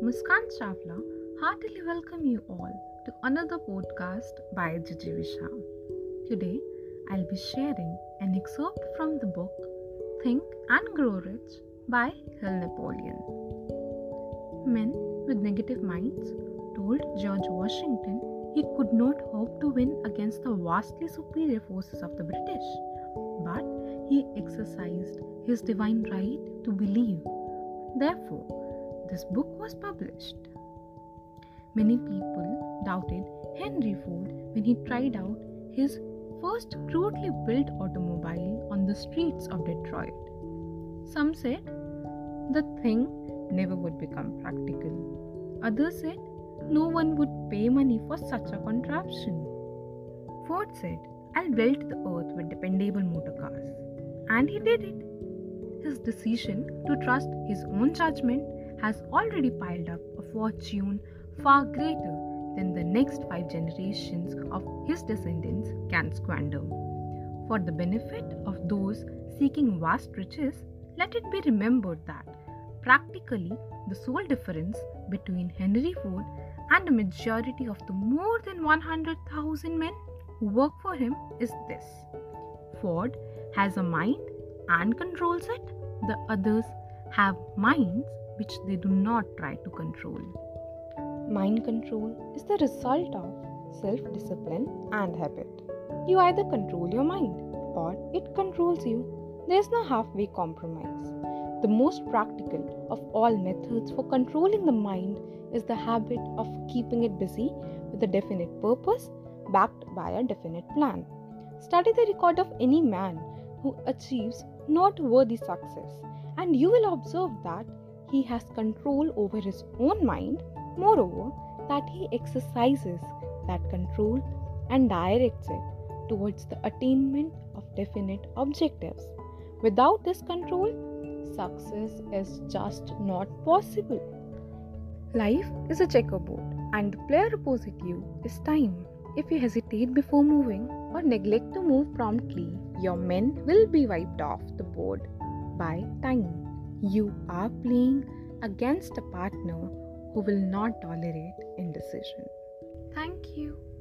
Muskan Chawla heartily welcome you all to another podcast by Gigi Visha. Today, I'll be sharing an excerpt from the book Think and Grow Rich by Hill Napoleon. Men with negative minds told George Washington he could not hope to win against the vastly superior forces of the British, but he exercised his divine right to believe. Therefore, this book was published. Many people doubted Henry Ford when he tried out his first crudely built automobile on the streets of Detroit. Some said the thing never would become practical. Others said no one would pay money for such a contraption. Ford said, I'll build the earth with dependable motor cars. And he did it. His decision to trust his own judgment has already piled up a fortune far greater than the next five generations of his descendants can squander. For the benefit of those seeking vast riches, let it be remembered that practically the sole difference between Henry Ford and a majority of the more than 100,000 men who work for him is this Ford has a mind and controls it, the others have minds which they do not try to control. Mind control is the result of self discipline and habit. You either control your mind or it controls you. There is no halfway compromise. The most practical of all methods for controlling the mind is the habit of keeping it busy with a definite purpose backed by a definite plan. Study the record of any man who achieves noteworthy success, and you will observe that he has control over his own mind, moreover, that he exercises that control and directs it towards the attainment of definite objectives. Without this control, success is just not possible. Life is a checkerboard, and the player opposite you is time. If you hesitate before moving or neglect to move promptly, your men will be wiped off the board by time. You are playing against a partner who will not tolerate indecision. Thank you.